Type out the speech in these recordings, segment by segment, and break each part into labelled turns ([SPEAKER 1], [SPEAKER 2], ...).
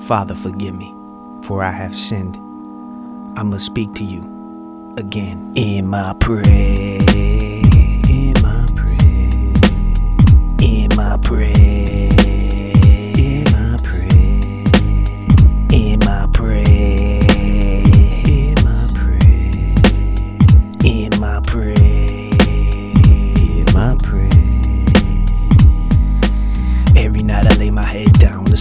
[SPEAKER 1] Father, forgive me, for I have sinned. I must speak to you again in my prayer.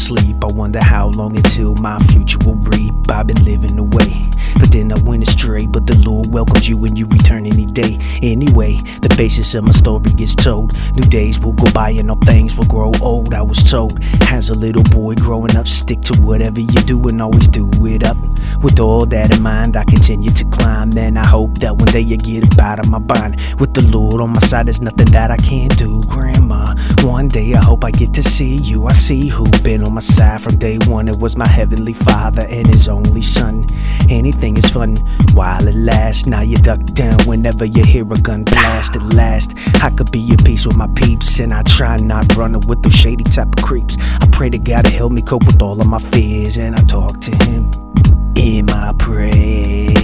[SPEAKER 1] Sleep. I wonder how long until my future will reap. I've been living away. But then I went astray. But the Lord welcomes you when you return any day. Anyway, the basis of my story gets told. New days will go by and all things will grow old. I was told, as a little boy growing up, stick to whatever you do and always do it up. With all that in mind, I continue to climb. And I hope that one day you get up out of my bind. With the Lord on my side, there's nothing that I can't do, Grandma. One day I hope I get to see you. I see who been on my side from day one. It was my heavenly father and his only son. Anything is fun while it lasts. Now you duck down whenever you hear a gun blast. At last, I could be at peace with my peeps, and I try not running with those shady type of creeps. I pray to God to help me cope with all of my fears, and I talk to Him in my prayer.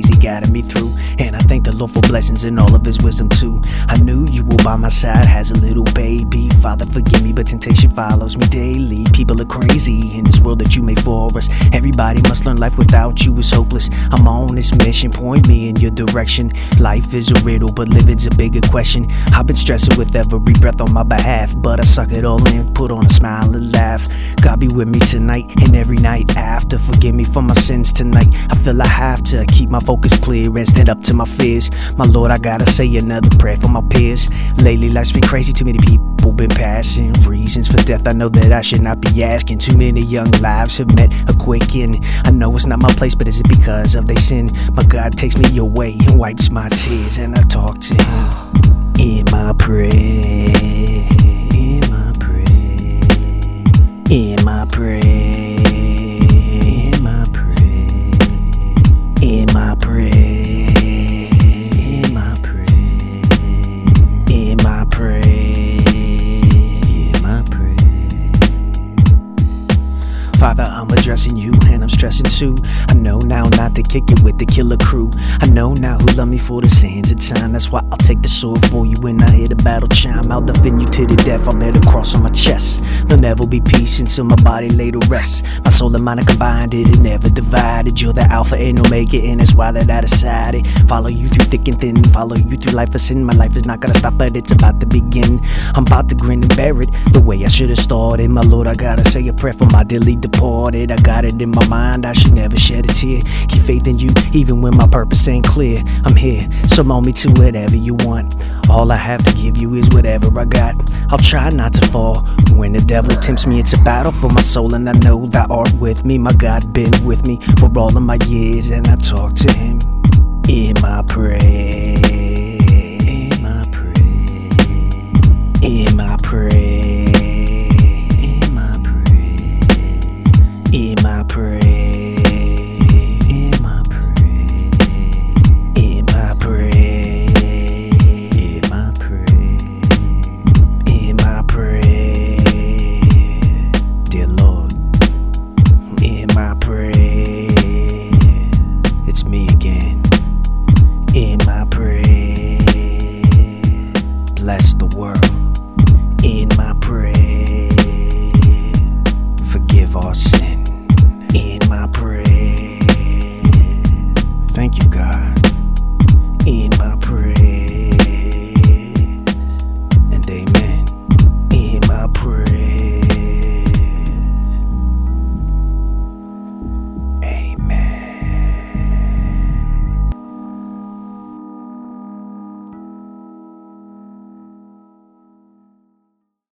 [SPEAKER 1] Days He guided me through. And I thank the Lord for blessings and all of His wisdom too. I knew you were by my side as a little baby. Father, forgive me, but temptation follows me daily. People are crazy in this world that you made for us. Everybody must learn life without you is hopeless. I'm on this mission, point me in your direction. Life is a riddle, but living's a bigger question. I've been stressing with every breath on my behalf, but I suck it all in, put on a smile and laugh. God be with me tonight and every night after. Forgive me for my sins tonight. I feel I have to keep my focus clear and stand up to my fears. My Lord, I gotta say another prayer for my peers. Lately, life's been crazy, too many people been passing. Reasons for death, I know that I should not be asking. Too many young lives have met a quick end. I know it's not my place, but is it because of their sin? My God takes me away and wipes my tears, and I talk to Him in my prayer. you. I know now not to kick it with the killer crew. I know now who love me for the sands of time. That's why I'll take the sword for you when I hear the battle chime. I'll defend you to the death. I bear the cross on my chest. There'll never be peace until my body lay to rest. My soul and mind are combined, it never divided. You're the Alpha and Omega, and it's why that I decided. Follow you through thick and thin, follow you through life of sin. My life is not gonna stop, but it's about to begin. I'm about to grin and bear it the way I should have started. My Lord, I gotta say a prayer for my dearly departed. I got it in my mind, I should never shed a tear. Keep faith in you, even when my purpose ain't clear. I'm here, so mold me to whatever you want. All I have to give you is whatever I got. I'll try not to fall when the devil tempts me. It's a battle for my soul, and I know thou art with me. My God been with me for all of my years, and I talk to Him in my prayer.